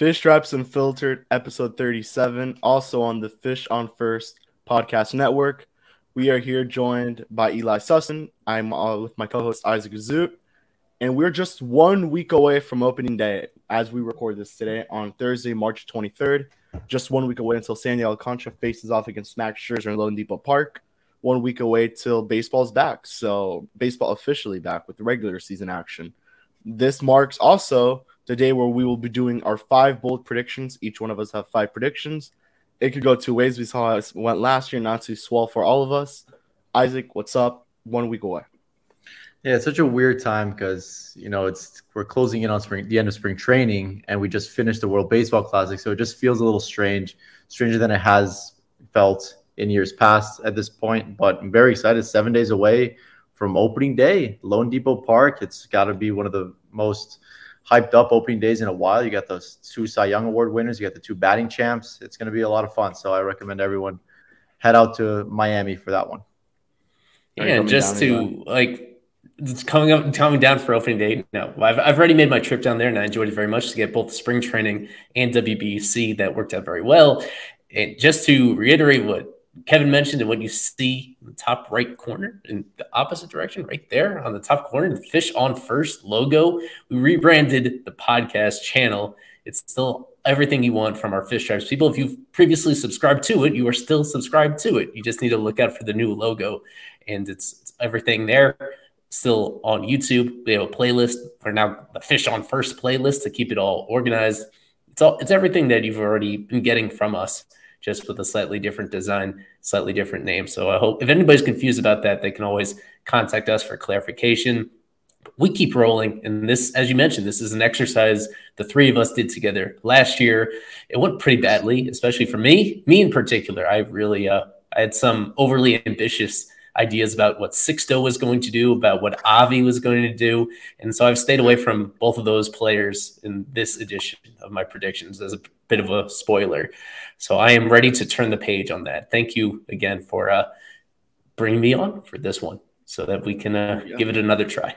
Fish Stripes Unfiltered, episode 37, also on the Fish on First podcast network. We are here joined by Ely Sussman. I'm uh, with my co host Isaac Azout, and we're just one week away from opening day as we record this today on Thursday, March 23rd. Just one week away until Sandy Alcantara faces off against Max Scherzer in loanDepot Park. One week away till baseball's back. So, baseball officially back with regular season action. This marks also the day where we will be doing our five bold predictions. Each one of us have five predictions. It could go two ways. We saw how it went last year, not too swell for all of us. Isaac, what's up? One week away. Yeah, it's such a weird time because you know it's we're closing in on spring, the end of spring training, and we just finished the World Baseball Classic, so it just feels a little strange, stranger than it has felt in years past at this point. But I'm very excited. Seven days away from opening day, loanDepot Park. It's got to be one of the most hyped up opening days in a while. You got those two Cy Young Award winners, you got the two batting champs. It's going to be a lot of fun. So I recommend everyone head out to Miami for that one. Yeah, just to like it's coming up coming down for opening day. No, I've, I've already made my trip down there and I enjoyed it very much to get both spring training and WBC that worked out very well. And just to reiterate what Kevin mentioned and what you see in the top right corner in the opposite direction, right there on the top corner, the Fish on First logo. We rebranded the podcast channel. It's still everything you want from our Fish Stripes people. If you've previously subscribed to it, you are still subscribed to it. You just need to look out for the new logo, and it's, it's everything there. Still on YouTube, we have a playlist for now the Fish on First playlist to keep it all organized. It's all it's everything that you've already been getting from us just with a slightly different design, slightly different name. So I hope if anybody's confused about that, they can always contact us for clarification. We keep rolling. And this, as you mentioned, this is an exercise the three of us did together last year. It went pretty badly, especially for me, me in particular. I really, uh, I had some overly ambitious ideas about what Sixto was going to do, about what Avi was going to do. And so I've stayed away from both of those players in this edition of my predictions as a bit of a spoiler. So I am ready to turn the page on that. Thank you again for uh, bringing me on for this one so that we can uh, give it another try.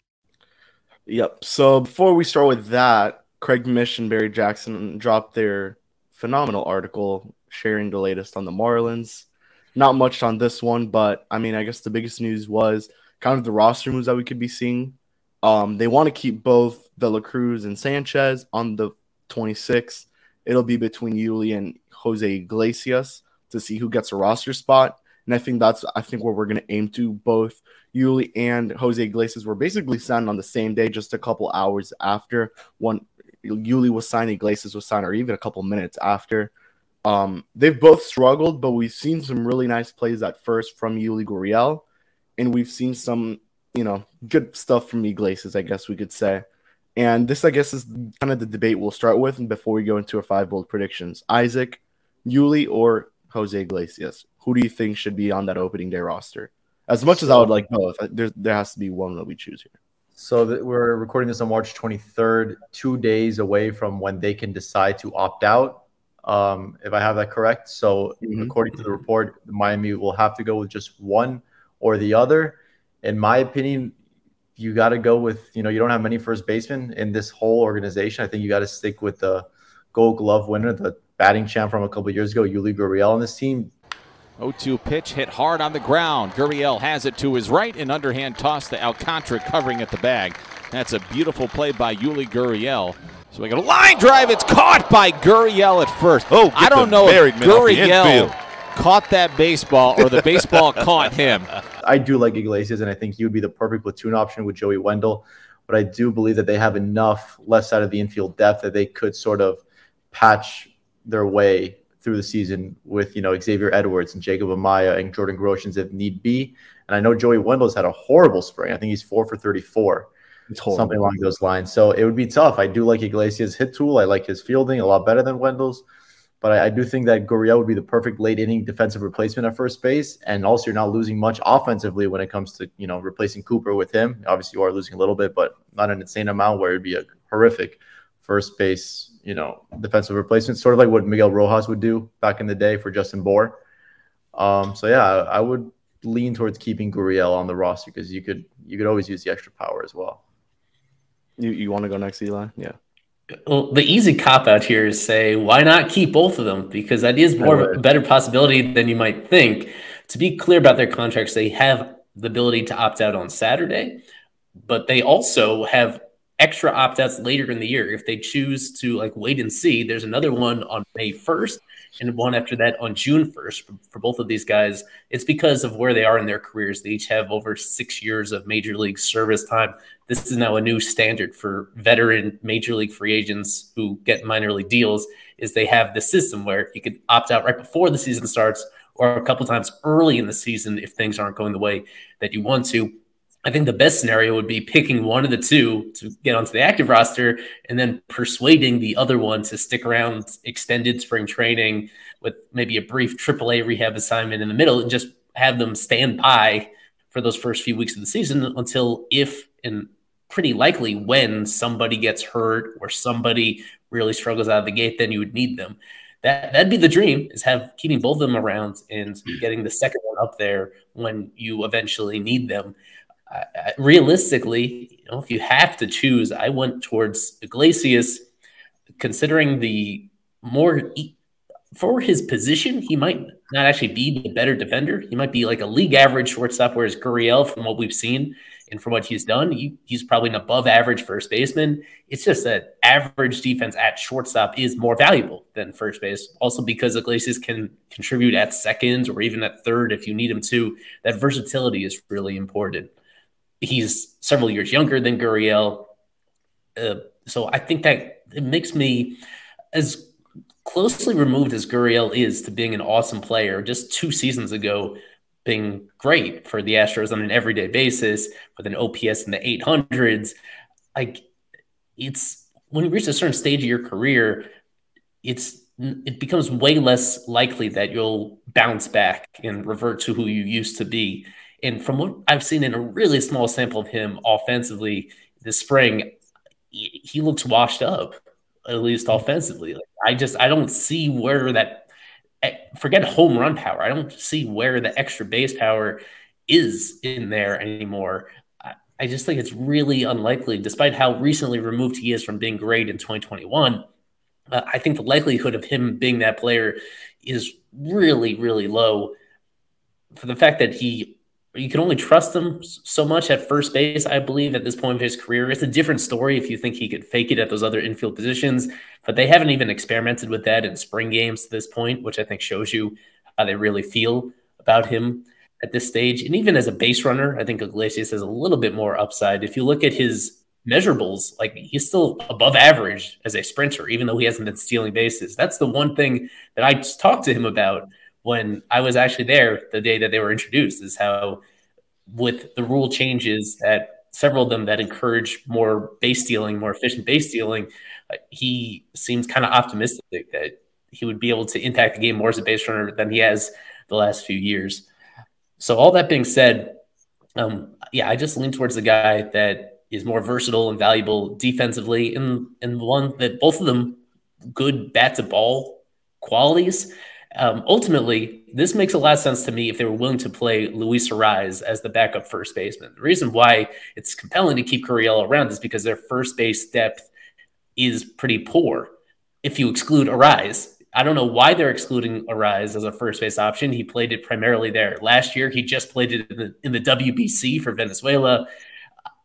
Yep. So before we start with that, Craig Mish and Barry Jackson dropped their phenomenal article sharing the latest on the Marlins. Not much on this one, but I mean, I guess the biggest news was kind of the roster moves that we could be seeing. Um, they want to keep both De La Cruz and Sanchez on the 26th. It'll be between Yuli and Jose Iglesias to see who gets a roster spot. And I think that's I think where we're going to aim to both Yuli and Jose Iglesias were basically signed on the same day, just a couple hours after one Yuli was signed, Iglesias was signed, or even a couple minutes after. Um, they've both struggled, but we've seen some really nice plays at first from Yuli Gurriel, and we've seen some, you know, good stuff from Iglesias, I guess we could say. And this, I guess, is kind of the debate we'll start with before we go into our five bold predictions. Isaac, Yuli, or Jose Iglesias? Who do you think should be on that opening day roster? As much so, as I would like both, there there has to be one that we choose here. So that we're recording this on March 23rd, two days away from when they can decide to opt out. Um, if I have that correct. So mm-hmm. according to the report, Miami will have to go with just one or the other. In my opinion, you got to go with you know you don't have many first basemen in this whole organization. I think you got to stick with the Gold Glove winner, the batting champ from a couple years ago, Yuli Gurriel on this team. 0-2 pitch hit hard on the ground. Gurriel has it to his right, and underhand toss to Alcantara covering at the bag. That's a beautiful play by Yuli Gurriel. So we got a line drive. It's caught by Gurriel at first. Oh, I don't know if Gurriel caught that baseball or the baseball caught him. I do like Iglesias, and I think he would be the perfect platoon option with Joey Wendle. But I do believe that they have enough left side of the infield depth that they could sort of patch their way through the season with you know Xavier Edwards and Jacob Amaya and Jordan Groshans if need be. And I know Joey Wendle's had a horrible spring. I think he's four for 34, something along those lines. So it would be tough. I do like Iglesias' hit tool. I like his fielding a lot better than Wendle's. But I, I do think that Gurriel would be the perfect late inning defensive replacement at first base. And also, you're not losing much offensively when it comes to you know replacing Cooper with him. Obviously, you are losing a little bit, but not an insane amount where it'd be a horrific first base you know, defensive replacement, sort of like what Miguel Rojas would do back in the day for Justin Bour. Um, so yeah, I, I would lean towards keeping Gurriel on the roster because you could you could always use the extra power as well. You you want to go next, Ely? Yeah. Well, the easy cop out here is say why not keep both of them because that is more of a better possibility than you might think. To be clear about their contracts, they have the ability to opt out on Saturday, but they also have extra opt outs later in the year. If they choose to like wait and see, there's another one on May 1st and one after that on June 1st for, for, both of these guys. It's because of where they are in their careers. They each have over six years of major league service time. This is now a new standard for veteran major league free agents who get minor league deals is they have the system where you could opt out right before the season starts or a couple times early in the season if things aren't going the way that you want to I think the best scenario would be picking one of the two to get onto the active roster and then persuading the other one to stick around extended spring training with maybe a brief AAA rehab assignment in the middle and just have them stand by for those first few weeks of the season until if and pretty likely when somebody gets hurt or somebody really struggles out of the gate, then you would need them. That that'd be the dream is have keeping both of them around and getting the second one up there when you eventually need them realistically, you know, if you have to choose, I went towards Iglesias, considering the more for his position, he might not actually be the better defender. He might be like a league average shortstop, whereas Gurriel, from what we've seen and from what he's done, he, he's probably an above average first baseman. It's just that average defense at shortstop is more valuable than first base. Also, because Iglesias can contribute at second or even at third if you need him to. That versatility is really important he's several years younger than Gurriel. Uh, so I think that it makes me as closely removed as Gurriel is to being an awesome player. Just two seasons ago, being great for the Astros on an everyday basis with an OPS in the 800s. Like it's when you reach a certain stage of your career, it's it becomes way less likely that you'll bounce back and revert to who you used to be. And from what I've seen in a really small sample of him offensively this spring, he looks washed up, at least offensively. Like, I just I don't see where that eh, forget home run power. I don't see where the extra base power is in there anymore. I just think it's really unlikely, despite how recently removed he is from being great in 2021 uh, I think the likelihood of him being that player is really, really low. For the fact that he, you can only trust him so much at first base, I believe, at this point of his career. It's a different story if you think he could fake it at those other infield positions, but they haven't even experimented with that in spring games to this point, which I think shows you how they really feel about him at this stage. And even as a base runner, I think Iglesias has a little bit more upside. If you look at his measurables, like he's still above average as a sprinter, even though he hasn't been stealing bases. That's the one thing that I talked to him about when I was actually there the day that they were introduced, is how with the rule changes that several of them that encourage more base stealing, more efficient base stealing, uh, he seems kind of optimistic that he would be able to impact the game more as a base runner than he has the last few years. So all that being said, um, yeah, I just lean towards the guy that is more versatile and valuable defensively, and and one that both of them good bat to ball qualities. Um, ultimately, this makes a lot of sense to me if they were willing to play Luis Arraez as the backup first baseman. The reason why it's compelling to keep Gurriel around is because their first base depth is pretty poor. If you exclude Arraez, I don't know why they're excluding Arraez as a first base option. He played it primarily there last year. He just played it in the, in the WBC for Venezuela.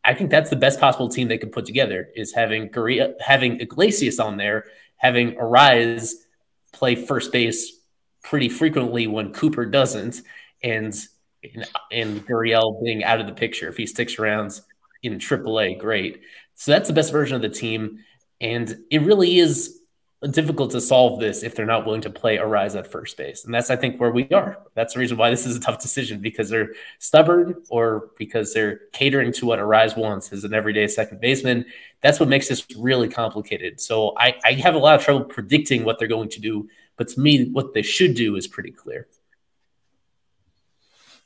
I think that's the best possible team they could put together is having Gurriel, having Iglesias on there, having Arraez play first base pretty frequently when Cooper doesn't, and and Gurriel being out of the picture if he sticks around in AAA, great. So that's the best version of the team, and it really is difficult to solve this if they're not willing to play Arraez at first base. And that's, I think, where we are. That's the reason why this is a tough decision because they're stubborn or because they're catering to what Arraez wants as an everyday second baseman. That's what makes this really complicated. So I, I have a lot of trouble predicting what they're going to do. But to me, what they should do is pretty clear.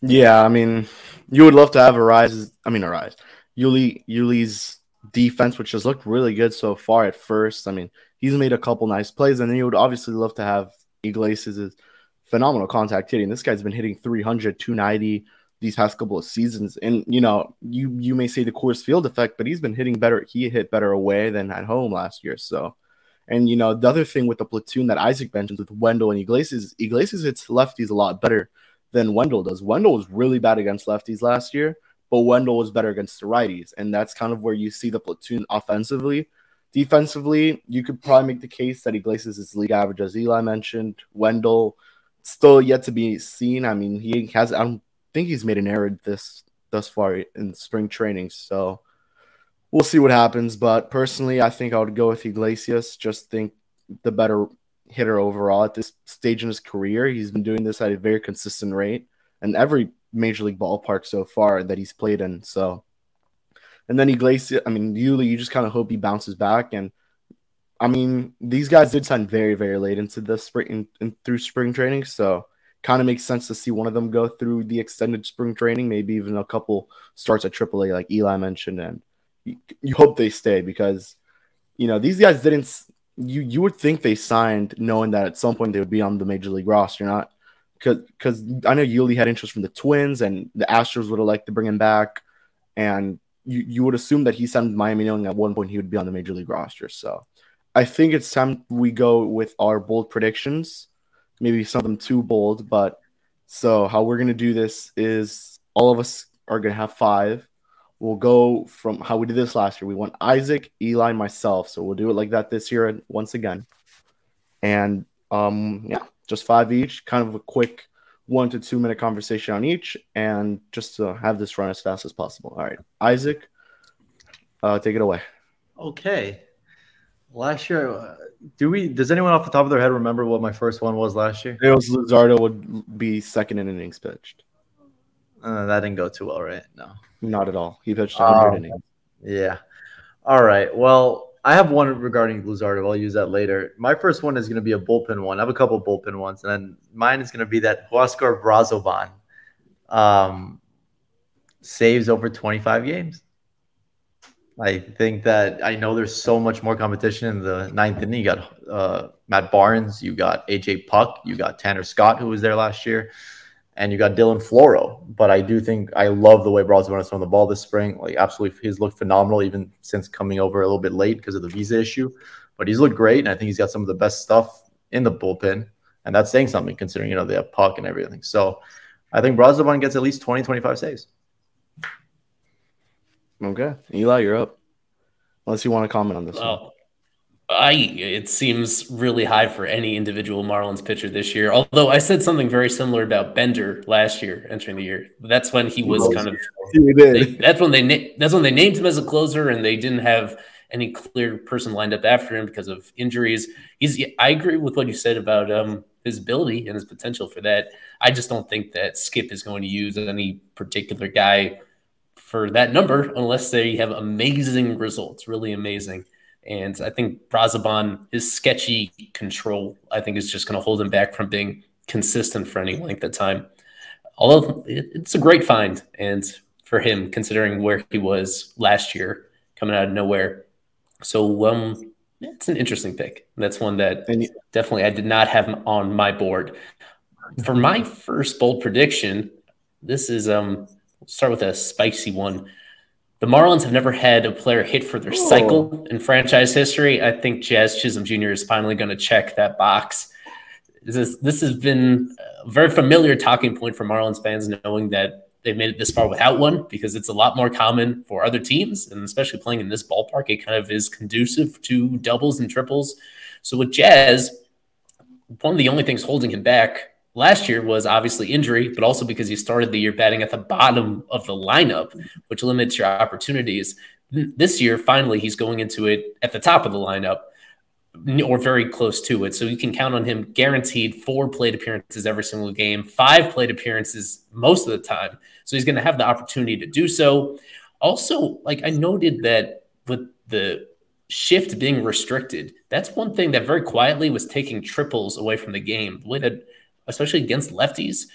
Yeah, I mean, you would love to have Arraez. I mean, Arraez. Yuli Yuli's defense, which has looked really good so far at first. I mean, he's made a couple nice plays, and then you would obviously love to have Iglesias' phenomenal contact hitting. This guy's been hitting 300, 290 these past couple of seasons. And you know, you you may say the Coors Field effect, but he's been hitting better. He hit better away than at home last year. So, and you know, the other thing with the platoon that Isaac mentions with Wendle and Iglesias, Iglesias hits lefties a lot better than Wendle does. Wendle was really bad against lefties last year, but Wendle was better against the righties, and that's kind of where you see the platoon offensively Defensively, you could probably make the case that Iglesias is league average, as Ely mentioned. Wendle still yet to be seen. I mean, he has. I don't think he's made an error this thus far in spring training. So we'll see what happens. But personally, I think I would go with Iglesias. Just think the better hitter overall at this stage in his career. He's been doing this at a very consistent rate, and every major league ballpark so far that he's played in. So and then Iglesias, I mean, Yuli, you just kind of hope he bounces back. And I mean, these guys did sign very, very late into the spring in, in, through spring training, so kind of makes sense to see one of them go through the extended spring training, maybe even a couple starts at AAA, like Ely mentioned, and you, hope they stay because you know these guys didn't. You you would think they signed knowing that at some point they would be on the major league roster, not because because I know Yuli had interest from the Twins and the Astros would have liked to bring him back, and you, you would assume that he signed Miami knowing at one point he would be on the major league roster. So I think it's time we go with our bold predictions. Maybe some of them too bold, but so how we're gonna do this is all of us are gonna have five. We'll go from how we did this last year. We went Isaac, Ely, myself. So we'll do it like that this year once again. And um, yeah, just five each. Kind of a quick one to two minute conversation on each, and just to have this run as fast as possible. All right, Isaac, uh, take it away. Okay. Last year, uh, do we? Does anyone off the top of their head remember what my first one was last year? It was Luzardo would be second in innings pitched. Uh, that didn't go too well, right? No, not at all. He pitched 100 um, innings. Yeah. All right. Well, I have one regarding Luzardo. I'll use that later. My first one is going to be a bullpen one. I have a couple bullpen ones, and then mine is going to be that Huascar Brazoban um, saves over 25 games. I think that I know there's so much more competition in the ninth inning. You got uh, Matt Barnes, you got AJ Puk, you got Tanner Scott, who was there last year, and you got Dylan Floro. But I do think I love the way Brazoban has thrown the ball this spring. Like, absolutely, he's looked phenomenal, even since coming over a little bit late because of the visa issue. But he's looked great, and I think he's got some of the best stuff in the bullpen. And that's saying something considering, you know, they have Puk and everything. So I think Brazoban gets at least 20, 25 saves. Okay. Eli, you're up. Unless you want to comment on this. Well, I it seems really high for any individual Marlins pitcher this year. Although I said something very similar about Bender last year, entering the year. That's when he was kind of. They, that's when they that's when they named him as a closer, and they didn't have any clear person lined up after him because of injuries. He's. I agree with what you said about um, his ability and his potential for that. I just don't think that Skip is going to use any particular guy for that number unless they have amazing results, really amazing. And I think Brazoban, his sketchy control, I think is just going to hold him back from being consistent for any length of time. Although it's a great find, and for him, considering where he was last year, coming out of nowhere. So, um, it's an interesting pick. That's one that definitely I did not have on my board. For my first bold prediction, this is um start with a spicy one. The Marlins have never had a player hit for their cycle in franchise history. I think Jazz Chisholm Jr. is finally going to check that box. This, is, this has been a very familiar talking point for Marlins fans, knowing that they've made it this far without one because it's a lot more common for other teams, and especially playing in this ballpark, it kind of is conducive to doubles and triples. So with Jazz, one of the only things holding him back last year was obviously injury, but also because he started the year batting at the bottom of the lineup, which limits your opportunities. This year, finally, he's going into it at the top of the lineup or very close to it. So you can count on him guaranteed four plate appearances every single game, five plate appearances most of the time. So he's going to have the opportunity to do so. Also, like I noted that with the shift being restricted, that's one thing that very quietly was taking triples away from the game. The way that especially against lefties,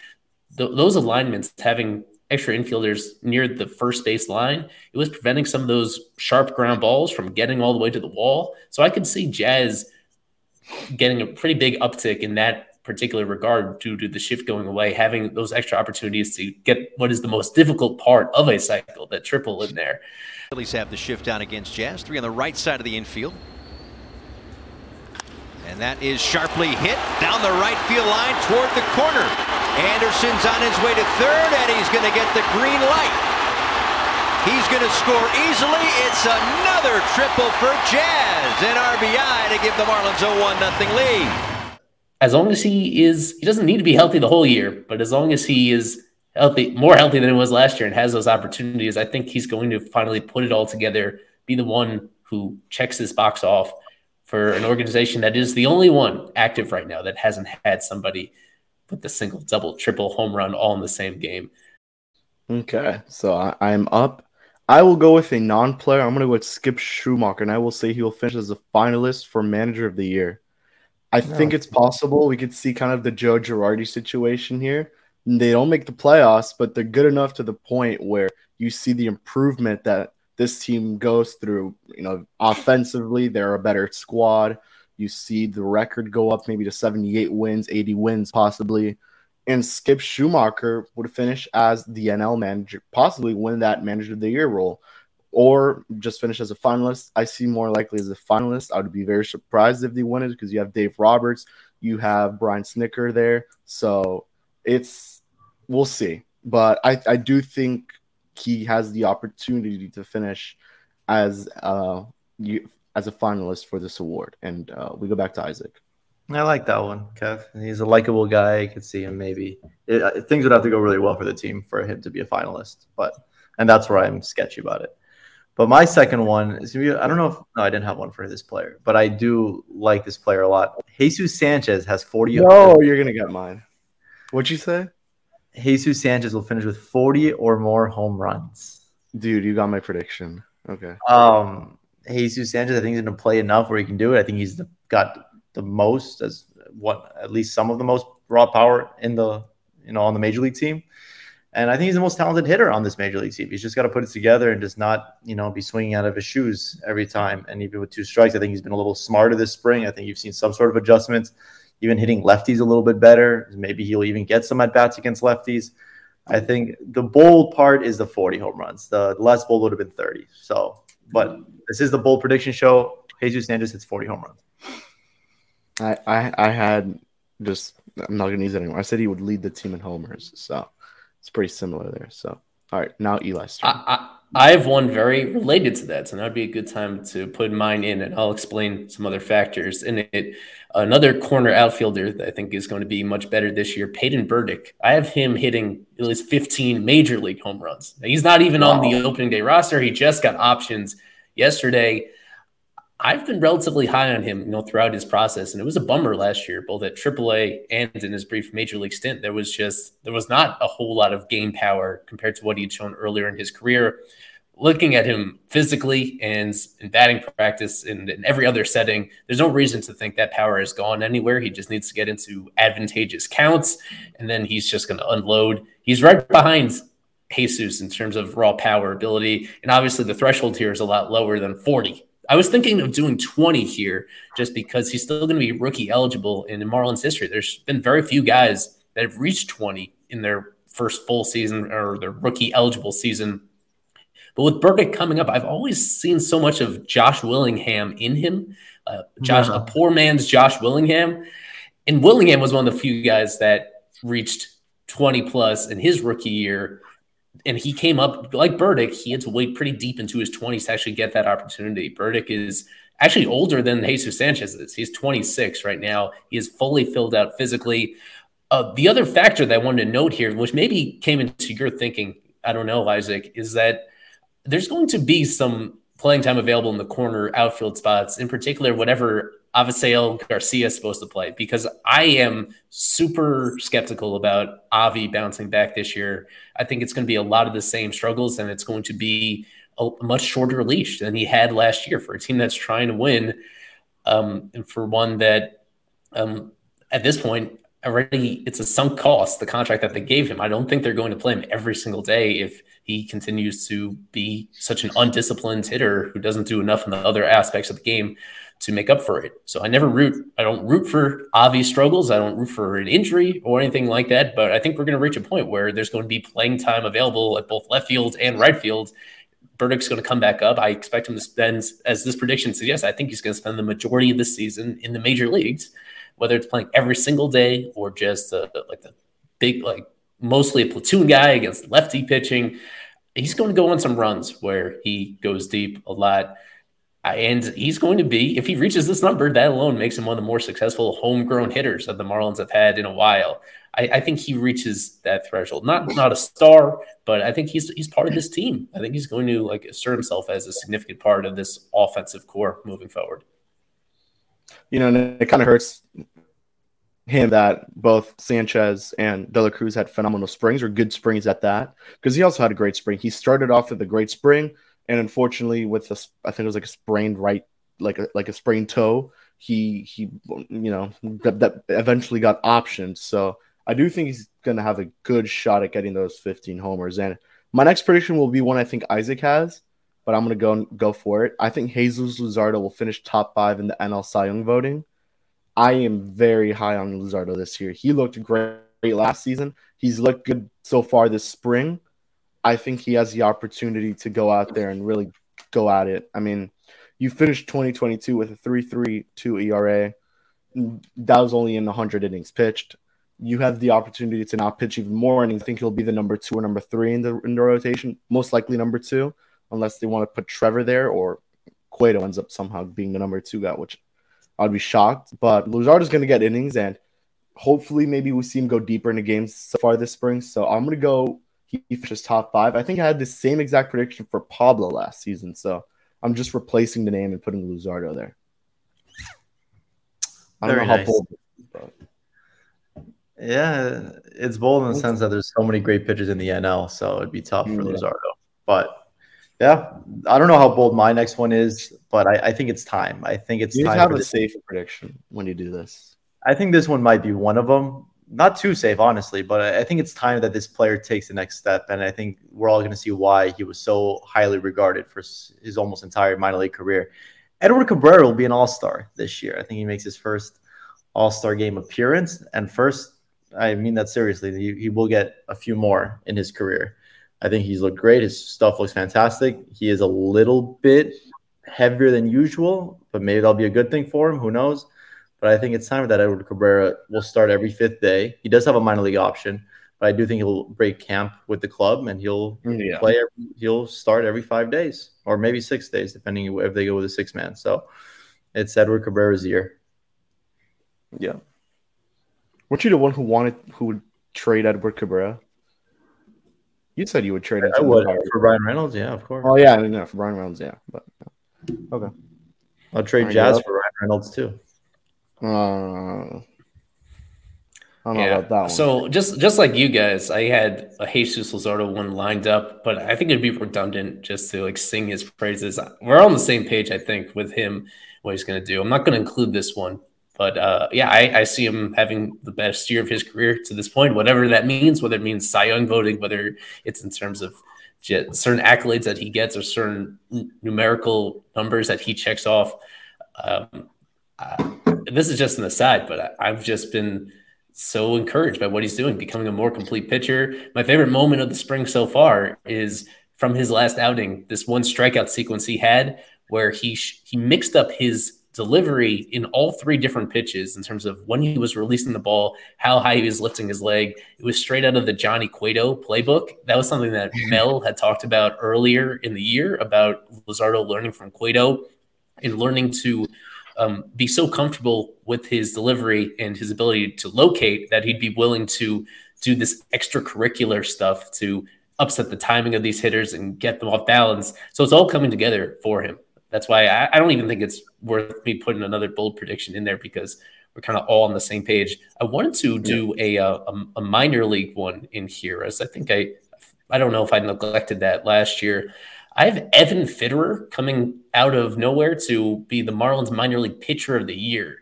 th- those alignments having extra infielders near the first base line, it was preventing some of those sharp ground balls from getting all the way to the wall. So I could see Jazz getting a pretty big uptick in that particular regard due to the shift going away, having those extra opportunities to get what is the most difficult part of a cycle, that triple in there. Phillies have the shift down against Jazz, three on the right side of the infield. And that is sharply hit down the right field line toward the corner. Anderson's on his way to third, and he's going to get the green light. He's going to score easily. It's another triple for Jazz and RBI to give the Marlins a 1 0 lead. As long as he is, he doesn't need to be healthy the whole year, but as long as he is healthy, more healthy than he was last year and has those opportunities, I think he's going to finally put it all together, be the one who checks this box off for an organization that is the only one active right now that hasn't had somebody put the single, double, triple home run all in the same game. Okay, so I, am up. I will go with a non-player. I'm going to go with Skip Schumaker, and I will say he will finish as a finalist for Manager of the Year. I no. think it's possible we could see kind of the Joe Girardi situation here. They don't make the playoffs, but they're good enough to the point where you see the improvement that this team goes through. You know, offensively, they're a better squad. You see the record go up maybe to 78 wins, 80 wins possibly. And Skip Schumaker would finish as the NL manager, possibly win that manager of the year role, or just finish as a finalist. I see more likely as a finalist. I would be very surprised if they win it because you have Dave Roberts, you have Brian Snitker there. So it's, we'll see. But I, I do think he has the opportunity to finish as uh you as a finalist for this award. And uh, we go back to Isaac. I like that one, Kev. He's a likable guy. I could see him maybe. It, uh, things would have to go really well for the team for him to be a finalist, but and that's where I'm sketchy about it. But my second one is gonna be, I don't know if no, I didn't have one for this player, but I do like this player a lot. Jesus Sanchez has 40. No, you're gonna get mine. What'd you say? Jesus Sanchez will finish with 40 or more home runs. Dude, you got my prediction. Okay. Um, Jesus Sanchez, I think he's going to play enough where he can do it. I think he's got the most, as what at least some of the most raw power in the you know on the major league team. And I think he's the most talented hitter on this major league team. He's just got to put it together and just not, you know, be swinging out of his shoes every time. And even with two strikes, I think he's been a little smarter this spring. I think you've seen some sort of adjustments, even hitting lefties a little bit better. Maybe he'll even get some at bats against lefties. I think the bold part is the 40 home runs. The less bold would have been 30. So, but this is the bold prediction show. Jesus Sanchez hits 40 home runs. I, I, I had just, I'm not going to use it anymore. I said he would lead the team in homers. So, it's pretty similar there. So, all right, now Ely's turn. I, I, have one very related to that, so that'd be a good time to put mine in, and I'll explain some other factors in it. Another corner outfielder that I think is going to be much better this year, Peyton Burdick. I have him hitting at least 15 major league home runs. Now, he's not even wow. on the opening day roster. He just got options yesterday. I've been relatively high on him, you know, throughout his process, and it was a bummer last year, both at AAA and in his brief major league stint. There was just there was not a whole lot of game power compared to what he'd shown earlier in his career. Looking at him physically and in batting practice and in every other setting, there's no reason to think that power has gone anywhere. He just needs to get into advantageous counts, and then he's just going to unload. He's right behind Jesus in terms of raw power ability, and obviously the threshold here is a lot lower than 40 I was thinking of doing 20 here just because he's still going to be rookie eligible in Marlins history. There's been very few guys that have reached 20 in their first full season or their rookie eligible season. But with Burdick coming up, I've always seen so much of Josh Willingham in him. Uh, Josh, a poor man's Josh Willingham. And Willingham was one of the few guys that reached 20 plus in his rookie year and he came up like Burdick. He had to wait pretty deep into his 20s to actually get that opportunity. Burdick is actually older than Jesus Sanchez is. He's 26 right now. He is fully filled out physically. Uh, the other factor that I wanted to note here, which maybe came into your thinking, I don't know, Isaac, is that there's going to be some playing time available in the corner outfield spots, in particular, whatever Avisail Garcia is supposed to play because I am super skeptical about Avi bouncing back this year. I think it's going to be a lot of the same struggles and it's going to be a much shorter leash than he had last year for a team that's trying to win. Um, and for one that um, at this point already it's a sunk cost, the contract that they gave him. I don't think they're going to play him every single day if he continues to be such an undisciplined hitter who doesn't do enough in the other aspects of the game to make up for it. So I never root. I don't root for obvious struggles. I don't root for an injury or anything like that. But I think we're going to reach a point where there's going to be playing time available at both left field and right field. Burdick's going to come back up. I expect him to spend, as this prediction suggests, I think he's going to spend the majority of the season in the major leagues, whether it's playing every single day or just uh, like the big, like mostly a platoon guy against lefty pitching. He's going to go on some runs where he goes deep a lot and he's going to be, if he reaches this number, that alone makes him one of the more successful homegrown hitters that the Marlins have had in a while. I, I, think he reaches that threshold. Not not a star, but I think he's he's part of this team. I think he's going to like assert himself as a significant part of this offensive core moving forward. You know, and it kind of hurts him that both Sanchez and De La Cruz had phenomenal springs or good springs at that because he also had a great spring. He started off with a great spring and unfortunately, with the I think it was like a sprained right, like a like a sprained toe, he he you know that, that eventually got optioned. So I do think he's gonna have a good shot at getting those 15 homers. And my next prediction will be one I think Isaac has, but I'm gonna go go for it. I think Jesus Luzardo will finish top five in the NL Cy Young voting. I am very high on Luzardo this year. He looked great last season. He's looked good so far this spring. I think he has the opportunity to go out there and really go at it. I mean, you finished 2022 with a 3.32 ERA. That was only in 100 innings pitched. You have the opportunity to now pitch even more, and I think he'll be the number two or number three in the in the rotation. Most likely number two, unless they want to put Trevor there or Cueto ends up somehow being the number two guy, which I'd be shocked. But Luzardo's going to get innings, and hopefully, maybe we see him go deeper into games so far this spring. So I'm going to go he finishes top five. I think I had the same exact prediction for Pablo last season. So I'm just replacing the name and putting Luzardo there. I don't Very know how nice. bold. But... Yeah, it's bold in the sense that there's so many great pitchers in the NL, so it'd be tough for mm, yeah. Luzardo. But yeah, I don't know how bold my next one is, but I, I think it's time. I think it's you time. have a safe prediction when you do this. I think this one might be one of them. Not too safe, honestly, but I, think it's time that this player takes the next step, and I think we're all going to see why he was so highly regarded for his almost entire minor league career. Edward Cabrera will be an All Star this year. I think he makes his first All Star game appearance, and first, I mean that seriously. He, he will get a few more in his career. I think he's looked great. His stuff looks fantastic. He is a little bit heavier than usual, but maybe that'll be a good thing for him. Who knows? But I think it's time that Edward Cabrera will start every fifth day. He does have a minor league option, but I do think he'll break camp with the club and he'll yeah. play. Every, he'll start every five days or maybe six days, depending if they go with a six man. So it's Edward Cabrera's year. Yeah. Weren't you the one who wanted who would trade Edward Cabrera? You said you would trade. I would for Bryan Reynolds, yeah, of course. Oh yeah, no, for Bryan Reynolds, yeah, but okay. I'll trade Jazz for Ryan Reynolds too. Uh, yeah. So just just like you guys, I had a Jesus Luzardo one lined up, but I think it'd be redundant just to like sing his praises. We're on the same page, I think, with him what he's going to do. I'm not going to include this one but uh, yeah, I, I, see him having the best year of his career to this point, whatever that means, whether it means Cy Young voting, whether it's in terms of certain accolades that he gets or certain numerical numbers that he checks off. Um, uh, this is just an aside, but I, I've just been so encouraged by what he's doing, becoming a more complete pitcher. My favorite moment of the spring so far is from his last outing, this one strikeout sequence he had where he sh- he mixed up his delivery in all three different pitches in terms of when he was releasing the ball, how high he was lifting his leg. It was straight out of the Johnny Cueto playbook. That was something that Mel had talked about earlier in the year about Luzardo learning from Cueto and learning to um, be so comfortable with his delivery and his ability to locate that he'd be willing to do this extracurricular stuff to upset the timing of these hitters and get them off balance. So it's all coming together for him. That's why I, I, don't even think it's worth me putting another bold prediction in there because we're kind of all on the same page. I wanted to do a, uh, a, a minor league one in here, as I think I I don't know if I neglected that last year. I have Evan Fitterer coming out of nowhere to be the Marlins minor league pitcher of the year.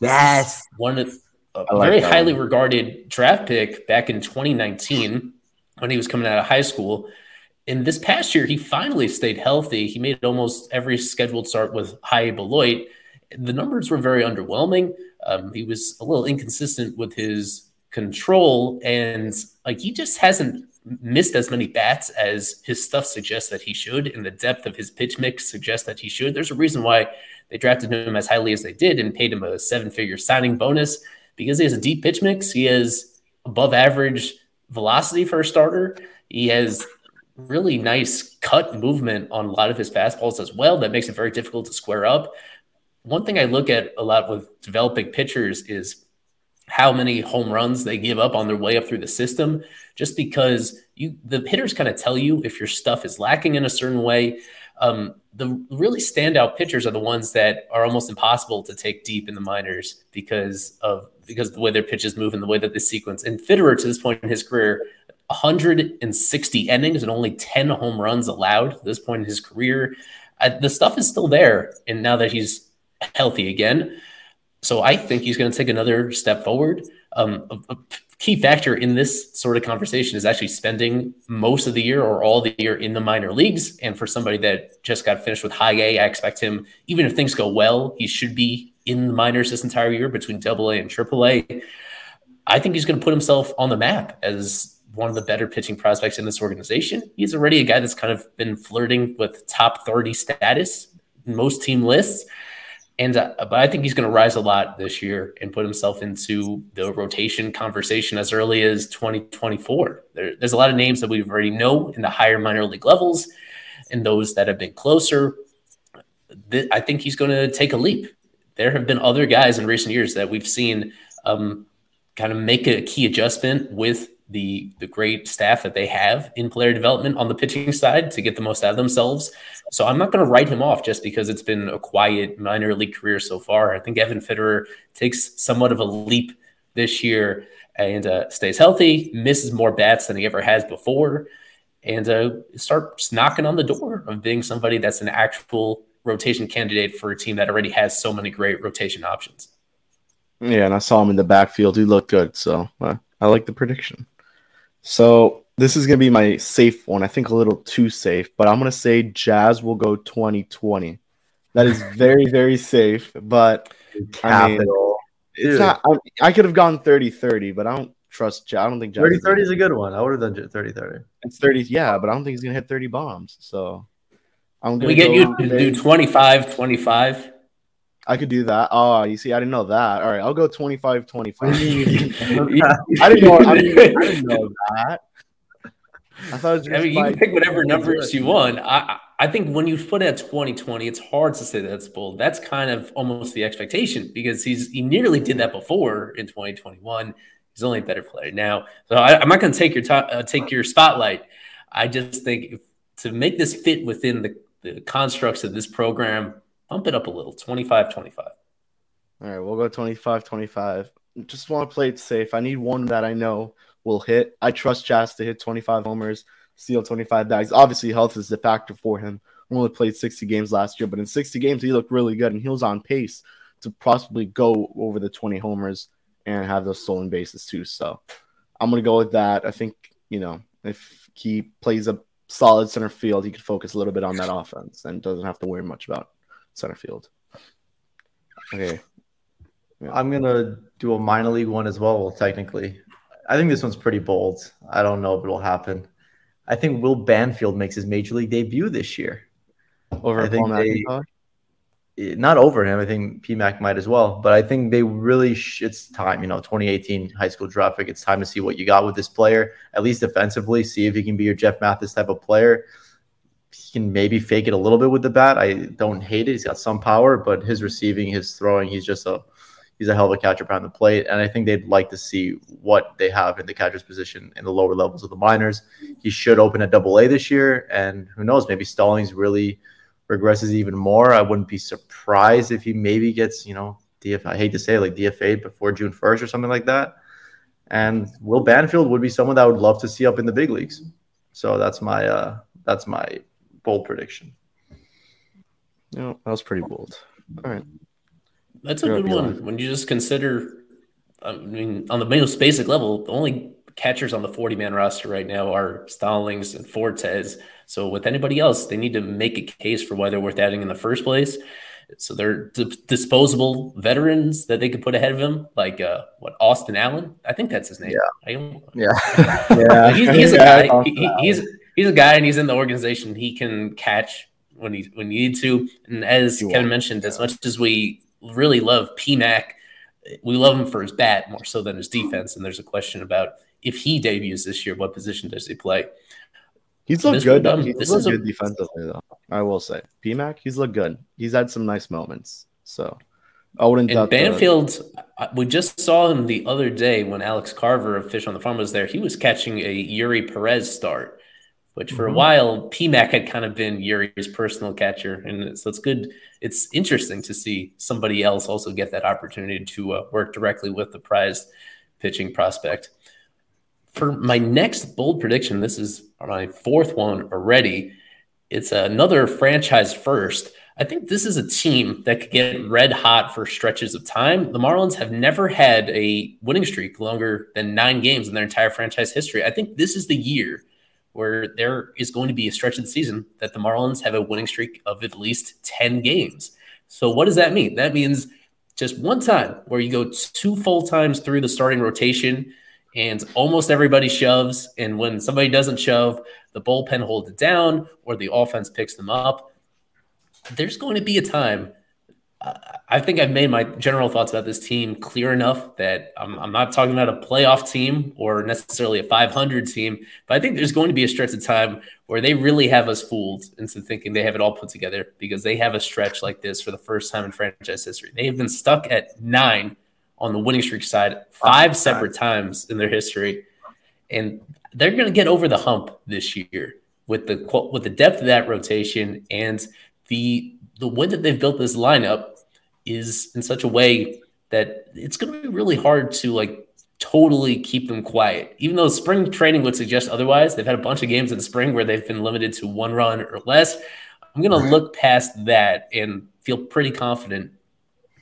Yes, one of a like very highly regarded draft pick back in 2019 when he was coming out of high school in this past year, he finally stayed healthy. He made almost every scheduled start with Hy Beloit. The numbers were very underwhelming. Um, he was a little inconsistent with his control, and like he just hasn't missed as many bats as his stuff suggests that he should, and the depth of his pitch mix suggests that he should. There's a reason why they drafted him as highly as they did and paid him a seven-figure signing bonus because he has a deep pitch mix. He has above average velocity for a starter. He has really nice cut movement on a lot of his fastballs as well. That makes it very difficult to square up. One thing I look at a lot with developing pitchers is how many home runs they give up on their way up through the system, just because you the hitters kind of tell you if your stuff is lacking in a certain way. Um, the really standout pitchers are the ones that are almost impossible to take deep in the minors because of because of the way their pitches move and the way that they sequence. And Fitterer, to this point in his career, 160 innings and only 10 home runs allowed at this point in his career. Uh, the stuff is still there. And now that he's healthy again, so I think he's going to take another step forward. Um, a, a, key factor in this sort of conversation is actually spending most of the year or all the year in the minor leagues. And for somebody that just got finished with high A, I expect him, even if things go well, he should be in the minors this entire year between double A and triple A. I think he's going to put himself on the map as one of the better pitching prospects in this organization. He's already a guy that's kind of been flirting with top 30 status most team lists. And uh, but I think he's going to rise a lot this year and put himself into the rotation conversation as early as 2024. There, there's a lot of names that we already know in the higher minor league levels, and those that have been closer. I think he's going to take a leap. There have been other guys in recent years that we've seen um, kind of make a key adjustment with the the great staff that they have in player development on the pitching side to get the most out of themselves. So I'm not going to write him off just because it's been a quiet minor league career so far. I think Evan Fitterer takes somewhat of a leap this year and uh, stays healthy, misses more bats than he ever has before, and uh, starts knocking on the door of being somebody that's an actual rotation candidate for a team that already has so many great rotation options. Yeah, and I saw him in the backfield. He looked good, so uh, I like the prediction. So this is gonna be my safe one. I think a little too safe, but I'm gonna say Jazz will go 2020. That is very very safe, but I mean, it's not. I, I, could have gone 30-30, but I don't trust. Jazz. I don't think Jazz 30-30 is a good one. I would have done 30-30. It's 30, yeah, but I don't think he's gonna hit 30 bombs. So I'm gonna we get you to do 25, 25. I could do that. Oh, you see, I didn't know that. All right, I'll go 25 25. I didn't know I, mean, I didn't know that. I thought I mean, you can pick whatever numbers you want. I I think when you put it at 2020, it's hard to say that's bold. That's kind of almost the expectation because he's he nearly did that before in 2021. He's only a better player now. So I, am not going to take your top, uh, take your spotlight. I just think if, to make this fit within the, the constructs of this program, bump it up a little. 25 25 all right we'll go 25 25 just want to play it safe. I need one that i know will hit. I trust Jazz to hit 25 homers steal 25 bags. Obviously health is the factor for him. Only played 60 games last year but in 60 games he looked really good and he was on pace to possibly go over the 20 homers and have those stolen bases too. So i'm going to go with that. I think you know if he plays a solid center field he could focus a little bit on that offense and doesn't have to worry much about center field. Okay. Yeah. I'm gonna do a minor league one as well. Well, Technically, I think this one's pretty bold. I don't know if it'll happen. I think Will Banfield makes his major league debut this year. Over I think they, eh, not over him. I think PMAC might as well. But I think they really sh- it's time. You know, 2018 high school draft pick. It's time to see what you got with this player. At least defensively, see if he can be your Jeff Mathis type of player he can maybe fake it a little bit with the bat. I don't hate it. He's got some power, but his receiving, his throwing, he's just a he's a hell of a catcher behind the plate. And I think they'd like to see what they have in the catcher's position in the lower levels of the minors. He should open at double A this year. And who knows, maybe Stallings really regresses even more. I wouldn't be surprised if he maybe gets, you know, DF I hate to say it, like DFA before June 1st or something like that. And Will Banfield would be someone that I would love to see up in the big leagues. So that's my uh that's my bold prediction. No, that was pretty bold. All right. That's a good one. When you just consider, I mean, on the most basic level, the only catchers on the 40 man roster right now are Stallings and Fortes. So with anybody else, they need to make a case for why they're worth adding in the first place. So they're d- disposable veterans that they could put ahead of him, like uh, what Austin Allen. I think that's his name. Yeah, yeah, yeah. he's, he's a guy. He, he's he's a guy and he's in the organization. He can catch when he when you need to. And as you Kevin mentioned, as much as we really love PMAC, we love him for his bat more so than his defense. And there's a question about if he debuts this year, what position does he play? He's looked good. Um, he's looked good a, defensively, though. I will say, PMAC, he's looked good. He's had some nice moments. So I wouldn't. And Banfield, the... we just saw him the other day when Alex Carver of Fish on the Farm was there. He was catching a Eury Pérez start which for mm-hmm. a while PMAC had kind of been Eury's personal catcher, and so it's good. It's interesting to see somebody else also get that opportunity to uh, work directly with the prized pitching prospect. For my next bold prediction, this is my fourth one already. It's another franchise first. I think this is a team that could get red hot for stretches of time. The Marlins have never had a winning streak longer than nine games in their entire franchise history. I think this is the year where there is going to be a stretch of the season that the Marlins have a winning streak of at least 10 games. So, what does that mean? That means just one time where you go two full times through the starting rotation and almost everybody shoves. And when somebody doesn't shove, the bullpen holds it down or the offense picks them up. There's going to be a time I think I've made my general thoughts about this team clear enough that I'm, I'm, not talking about a playoff team or necessarily a 500 team, but I think there's going to be a stretch of time where they really have us fooled into thinking they have it all put together because they have a stretch like this for the first time in franchise history. They have been stuck at nine on the winning streak side five separate times in their history, and they're going to get over the hump this year with the with the depth of that rotation and the the way that they've built this lineup is in such a way that it's going to be really hard to like totally keep them quiet. Even though spring training would suggest otherwise, they've had a bunch of games in the spring where they've been limited to one run or less. I'm going to look past that and feel pretty confident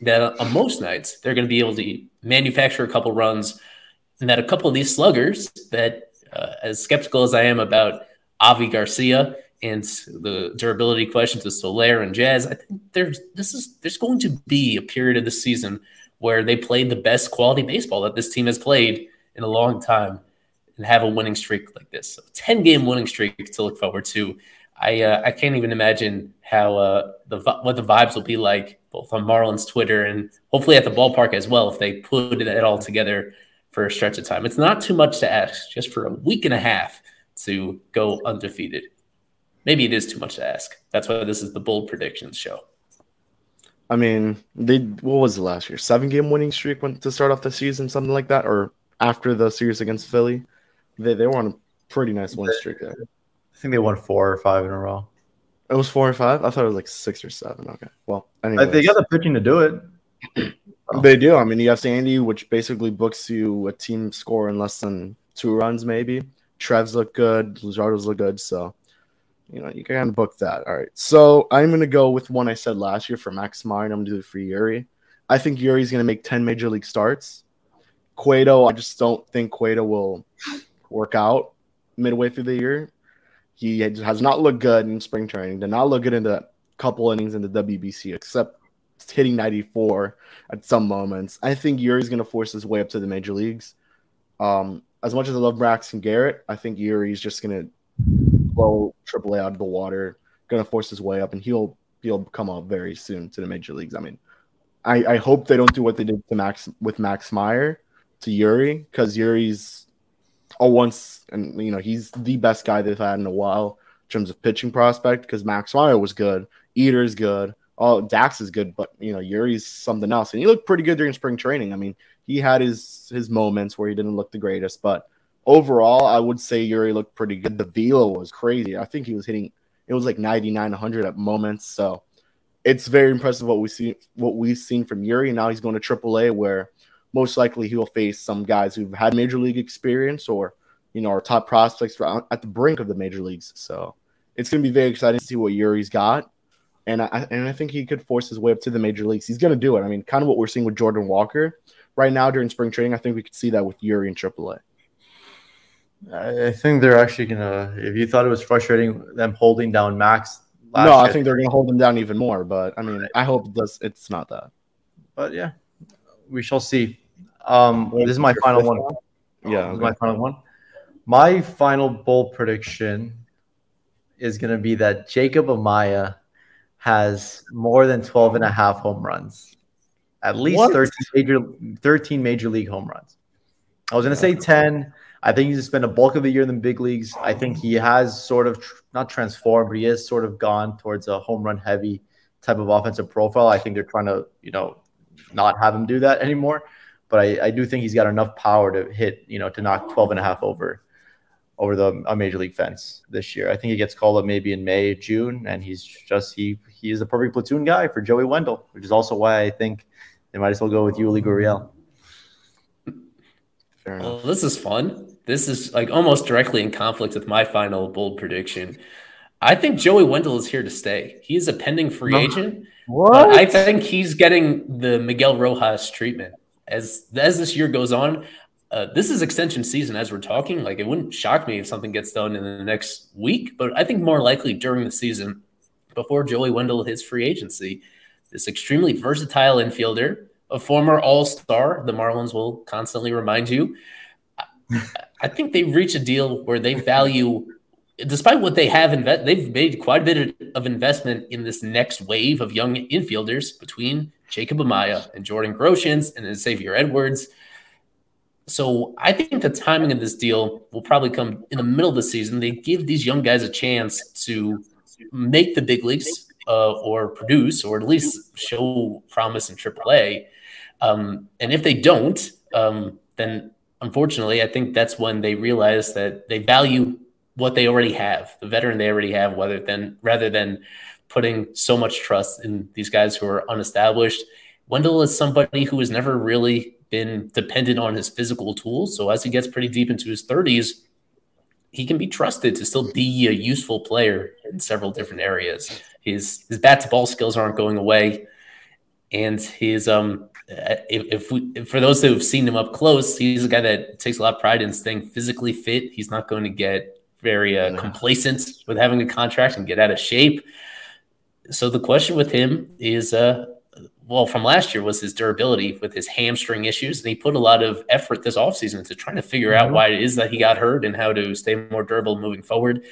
that on most nights they're going to be able to manufacture a couple runs and that a couple of these sluggers that uh, as skeptical as I am about Avi Garcia and the durability questions with Soler and Jazz, I think there's this is there's going to be a period of the season where they played the best quality baseball that this team has played in a long time and have a winning streak like this. So 10 game winning streak to look forward to. I uh, I can't even imagine how uh, the what the vibes will be like both on Marlins Twitter and hopefully at the ballpark as well if they put it all together for a stretch of time. It's not too much to ask just for a week and a half to go undefeated. Maybe it is too much to ask. That's why this is the bold predictions show. I mean, they what was the last year? Seven game winning streak went to start off the season, something like that, or after the series against Philly. They they were on a pretty nice win streak there. I think they won four or five in a row. It was four or five. I thought it was like six or seven. Okay, well, anyways. they got the pitching to do it. They do. I mean, you have Sandy, which basically books you a team score in less than two runs, maybe. Trev's look good. Luzardo's look good. So you know, you can book that. All right. So I'm going to go with one I said last year for Max Meyer, and I'm to do it for Eury. I think Eury's going to make 10 major league starts. Cueto, I just don't think Cueto will work out midway through the year. He has not looked good in spring training, did not look good in the couple innings in the WBC, except hitting 94 at some moments. I think Eury's going to force his way up to the major leagues. Um, as much as I love Braxton Garrett, I think Eury's just going to blow AAA out of the water, to force his way up, and he'll he'll come up very soon to the major leagues. I mean, I, I hope they don't do what they did to Max with Max Meyer to Eury because Eury's a once and you know he's the best guy they've had in a while in terms of pitching prospect because Max Meyer was good, Eder's good, all Dax is good, but you know Eury's something else, and he looked pretty good during spring training. I mean, he had his his moments where he didn't look the greatest, but overall, I would say Eury looked pretty good. The velo was crazy. I think he was hitting it was like 99, 100 at moments. So it's very impressive what we see what we've seen from Eury. Now he's going to AAA, where most likely he will face some guys who've had major league experience or you know are top prospects uh, at the brink of the major leagues. So it's going to be very exciting to see what Eury's got. And I and I think he could force his way up to the major leagues. He's going to do it. I mean, kind of what we're seeing with Jordan Walker right now during spring training. I think we could see that with Eury in AAA. I think they're actually gonna. If you thought it was frustrating them holding down Max, no, year, I think they're gonna hold them down even more. But I mean, I hope does. It's not that. But yeah, we shall see. Um, this is my final one. one. Yeah, okay. my final one. My final bold prediction is going to be that Jacob Amaya has more than 12 and a half home runs, at least 13 major, 13 major league home runs. I was going to say 10. I think he's spent a bulk of the year in the big leagues. I think he has sort of tr- not transformed, but he has sort of gone towards a home run heavy type of offensive profile. I think they're trying to, you know, not have him do that anymore. But I, I do think he's got enough power to hit, you know, to knock 12 and a half over over the a major league fence this year. I think he gets called up maybe in May, June, and he's just he he is the perfect platoon guy for Joey Wendle, which is also why I think they might as well go with Yuli Gurriel. Well, this is fun. This is like almost directly in conflict with my final bold prediction. I think Joey Wendle is here to stay. He is a pending free agent. What? I think he's getting the Miguel Rojas treatment as as this year goes on. Uh, this is extension season as we're talking. Like it wouldn't shock me if something gets done in the next week, but I think more likely during the season before Joey Wendle hits free agency. This extremely versatile infielder, a former All Star. The Marlins will constantly remind you. I think they've reached a deal where they value, despite what they have invested, they've made quite a bit of investment in this next wave of young infielders between Jacob Amaya and Jordan Groshans and then Xavier Edwards. So I think the timing of this deal will probably come in the middle of the season. They give these young guys a chance to make the big leagues uh, or produce or at least show promise in AAA. Um, and if they don't, um, then unfortunately, I think that's when they realize that they value what they already have, the veteran they already have, rather than rather than putting so much trust in these guys who are unestablished. Wendle is somebody who has never really been dependent on his physical tools. So as he gets pretty deep into his 30s, he can be trusted to still be a useful player in several different areas. His his bat to ball skills aren't going away, and his um if, if we if for those who have seen him up close, he's a guy that takes a lot of pride in staying physically fit. He's not going to get very uh, complacent with having a contract and get out of shape. So the question with him is, uh, well, from last year was his durability with his hamstring issues, and he put a lot of effort this offseason into trying to figure mm-hmm. out why it is that he got hurt and how to stay more durable moving forward.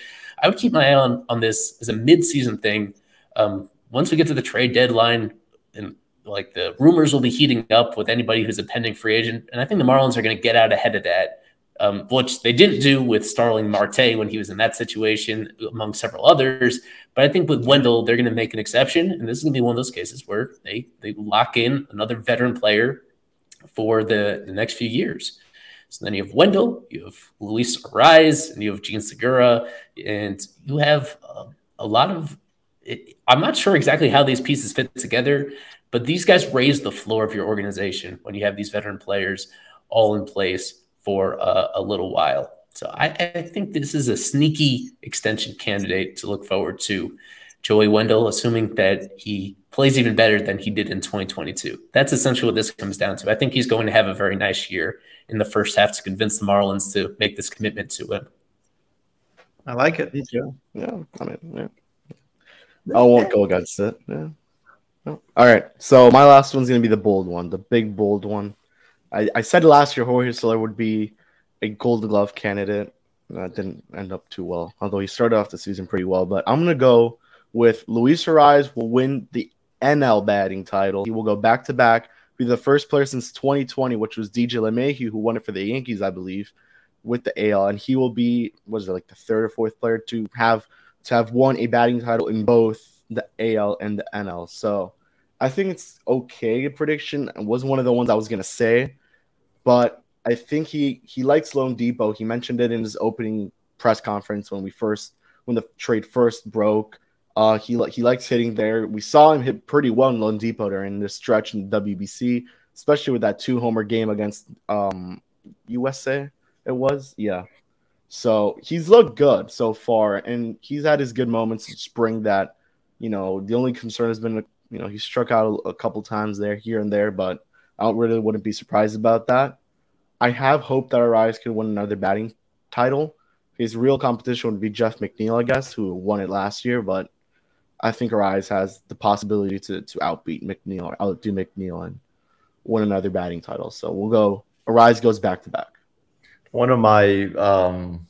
I would keep my eye on on this as a mid-season thing. Um, once we get to the trade deadline, and like the rumors will be heating up with anybody who's a pending free agent, and I think the Marlins are going to get out ahead of that um, which they didn't do with Starling Marte when he was in that situation, among several others. But I think with Wendle, they're going to make an exception, and this is going to be one of those cases where they they lock in another veteran player for the, the next few years. So then you have Wendle, you have Luis Arraez, and you have Jean Segura, and you have uh, a lot of. It, I'm not sure exactly how these pieces fit together, but these guys raise the floor of your organization when you have these veteran players all in place for a, a little while. So I, I, think this is a sneaky extension candidate to look forward to. Joey Wendle, assuming that he plays even better than he did in 2022. That's essentially what this comes down to. I think he's going to have a very nice year in the first half to convince the Marlins to make this commitment to him. I like it. Yeah, yeah. I mean, yeah. I won't go against it. Yeah. All right. So my last one's gonna be the bold one, the big bold one. I, I said last year Jorge Soler would be a Gold Glove candidate. That didn't end up too well, although he started off the season pretty well. But I'm gonna go with Luis Arraez will win the NL batting title. He will go back to back, be the first player since 2020, which was DJ LeMahieu, who won it for the Yankees, I believe, with the AL, and he will be was it like the third or fourth player to have to have won a batting title in both the AL and the NL. So I think it's okay prediction. It was one of the ones I was gonna say, but I think he he likes loanDepot. He mentioned it in his opening press conference when we first when the trade first broke. Uh, he he likes hitting there. We saw him hit pretty well in loanDepot during this stretch in WBC, especially with that two homer game against um, USA. It was yeah. So he's looked good so far, and he's had his good moments in spring. That you know, the only concern has been you know, he struck out a, a couple times there, here and there, but I really wouldn't be surprised about that. I have hope that Arraez could win another batting title. His real competition would be Jeff McNeil, I guess, who won it last year, but I think Arraez has the possibility to to outbeat McNeil or outdo McNeil and win another batting title. So we'll go. Arraez goes back to back. One of my um,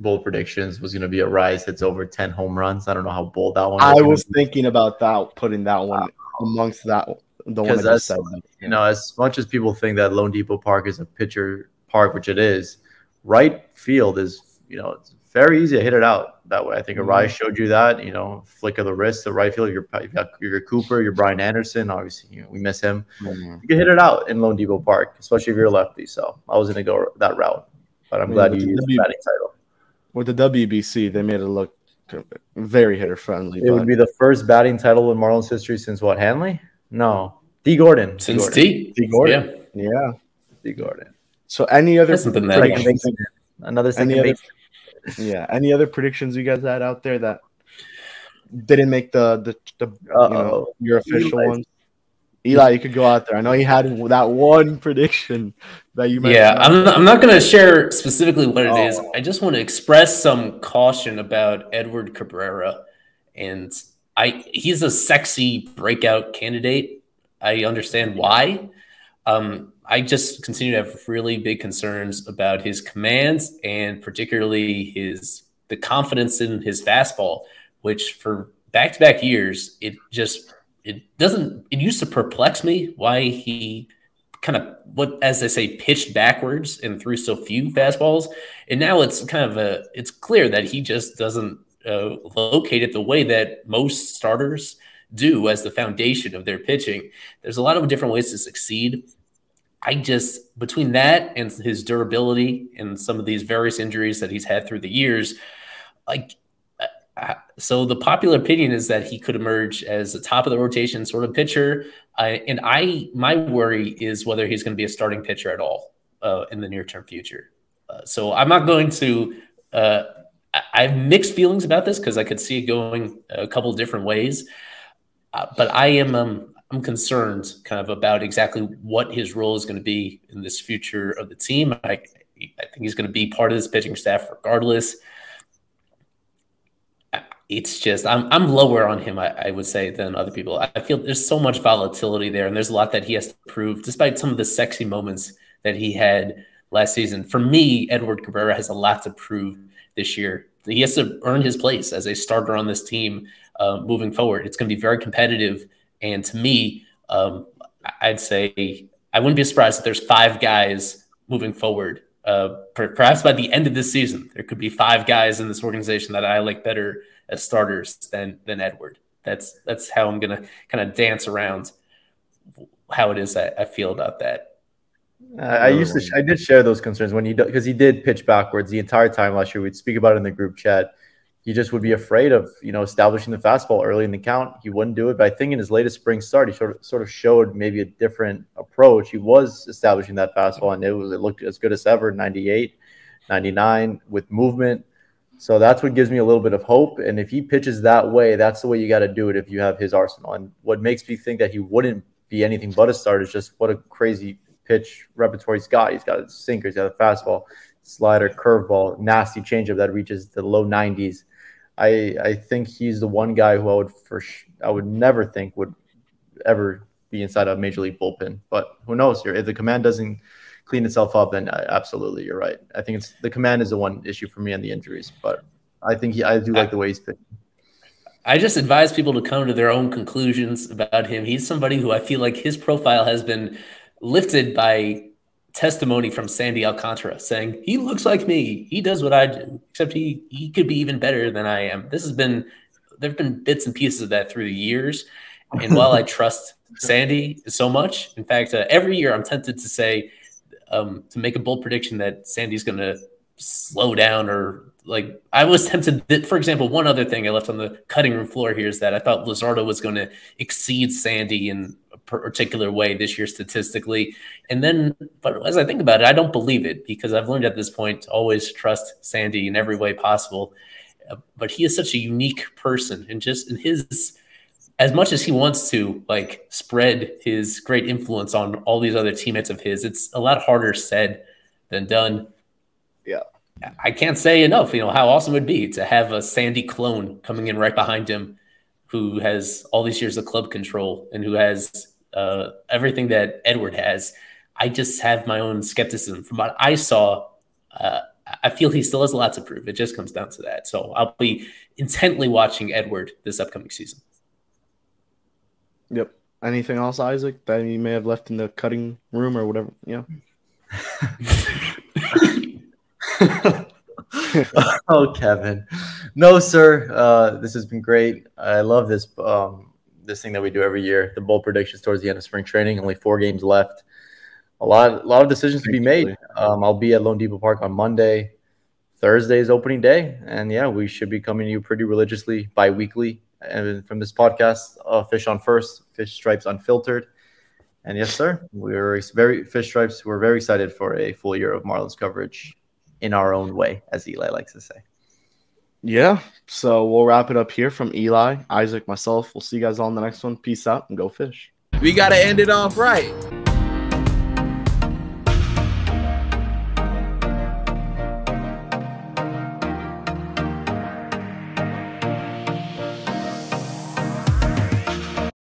bold predictions was going to be Arraez hits over 10 home runs. I don't know how bold that one I was thinking about that, putting that one amongst that the one that said. You know, as much as people think that loanDepot Park is a pitcher park, which it is, right field is, you know, it's very easy to hit it out that way. I think mm-hmm. Arraez showed you that, you know, flick of the wrist, the right field. You're, you've got your Cooper, your Brian Anderson. Obviously, you know, we miss him. Mm-hmm. You can hit it out in loanDepot Park, especially if you're a lefty. So I was going to go that route, but I'm glad you used the batting title with the WBC, they made it look very hitter friendly. It but... would be the first batting title in Marlins history since what? Hanley? No, Dee Gordon. Since Dee. Dee Gordon. Yeah. yeah. Dee Gordon. So any other predictions? Another any other, yeah. Any other predictions you guys had out there that didn't make the the, the you know, your official ones? Ely, you could go out there. I know he had that one prediction that you. Made. Yeah, I'm. I'm not going to share specifically what it oh. is. I just want to express some caution about Edward Cabrera, and I. He's a sexy breakout candidate. I understand why. Um, I just continue to have really big concerns about his commands and particularly his the confidence in his fastball, which for back to back years it just it doesn't it used to perplex me why he kind of what as I say pitched backwards and threw so few fastballs. And now it's kind of a it's clear that he just doesn't uh, locate it the way that most starters do as the foundation of their pitching. There's a lot of different ways to succeed. I just between that and his durability and some of these various injuries that he's had through the years like so the popular opinion is that he could emerge as a top of the rotation sort of pitcher. Uh, and I, my worry is whether he's going to be a starting pitcher at all uh, in the near term future. Uh, so I'm not going to. Uh, I have mixed feelings about this because I could see it going a couple different ways. Uh, but I am um, I'm concerned kind of about exactly what his role is going to be in this future of the team. I, I think he's going to be part of this pitching staff regardless it's just I'm I'm lower on him, I, I, would say, than other people. I feel there's so much volatility there, and there's a lot that he has to prove, despite some of the sexy moments that he had last season. For me, Edward Cabrera has a lot to prove this year. He has to earn his place as a starter on this team uh, moving forward. It's going to be very competitive, and to me, um, I'd say I wouldn't be surprised if there's five guys moving forward. Uh, perhaps by the end of this season, there could be five guys in this organization that I like better as starters than than Edward. That's that's how I'm gonna kind of dance around how it is I, I feel about that. Uh, I used to, I did share those concerns when he, because he did pitch backwards the entire time last year. We'd speak about it in the group chat. He just would be afraid of, you know, establishing the fastball early in the count. He wouldn't do it. But I think in his latest spring start, he sort of, sort of showed maybe a different approach. He was establishing that fastball and it was, it looked as good as ever 98, 99 with movement. So that's what gives me a little bit of hope. And if he pitches that way, that's the way you got to do it if you have his arsenal. And what makes me think that he wouldn't be anything but a start is just what a crazy pitch repertoire he's got. He's got a sinker, he's got a fastball, slider, curveball, nasty changeup that reaches the low 90s. I I think he's the one guy who I would for sh- I would never think would ever be inside a major league bullpen. But who knows here? If the command doesn't clean itself up, then absolutely, you're right. I think it's the command is the one issue for me and the injuries, but I think he, I do like the way he's pitching. I just advise people to come to their own conclusions about him. He's somebody who I feel like his profile has been lifted by testimony from Sandy Alcantara saying he looks like me. He does what I do, except he he could be even better than I am. This has been there've been bits and pieces of that through the years. And while I trust Sandy so much, in fact, uh, every year I'm tempted to say um, to make a bold prediction that Sandy's going to slow down or like I was tempted. For example, one other thing I left on the cutting room floor here is that I thought Luzardo was going to exceed Sandy in a particular way this year statistically, and then, but as I think about it, I don't believe it because I've learned at this point to always trust Sandy in every way possible. Uh, but he is such a unique person, and just in his as much as he wants to like spread his great influence on all these other teammates of his, it's a lot harder said than done. Yeah. I can't say enough, you know, how awesome it would be to have a Sandy clone coming in right behind him who has all these years of club control and who has uh, everything that Edward has. I just have my own skepticism from what I saw. Uh, I feel he still has a lot to prove. It just comes down to that. So I'll be intently watching Edward this upcoming season. Yep. Anything else, Isaac, that you may have left in the cutting room or whatever? Yeah. oh, Kevin. No, sir. Uh, this has been great. I love this um, this thing that we do every year. The bold predictions towards the end of spring training. Only four games left. A lot, a lot of decisions to be made. Um, I'll be at loanDepot Park on Monday. Thursday is opening day, and yeah, we should be coming to you pretty religiously bi-weekly and from this podcast, uh, Fish on First, Fish Stripes Unfiltered. And yes, sir, we're very Fish Stripes. We're very excited for a full year of Marlins coverage in our own way, as Ely likes to say. Yeah. So we'll wrap it up here from Ely, Isaac, myself. We'll see you guys all in the next one. Peace out and go fish. We got to end it off right.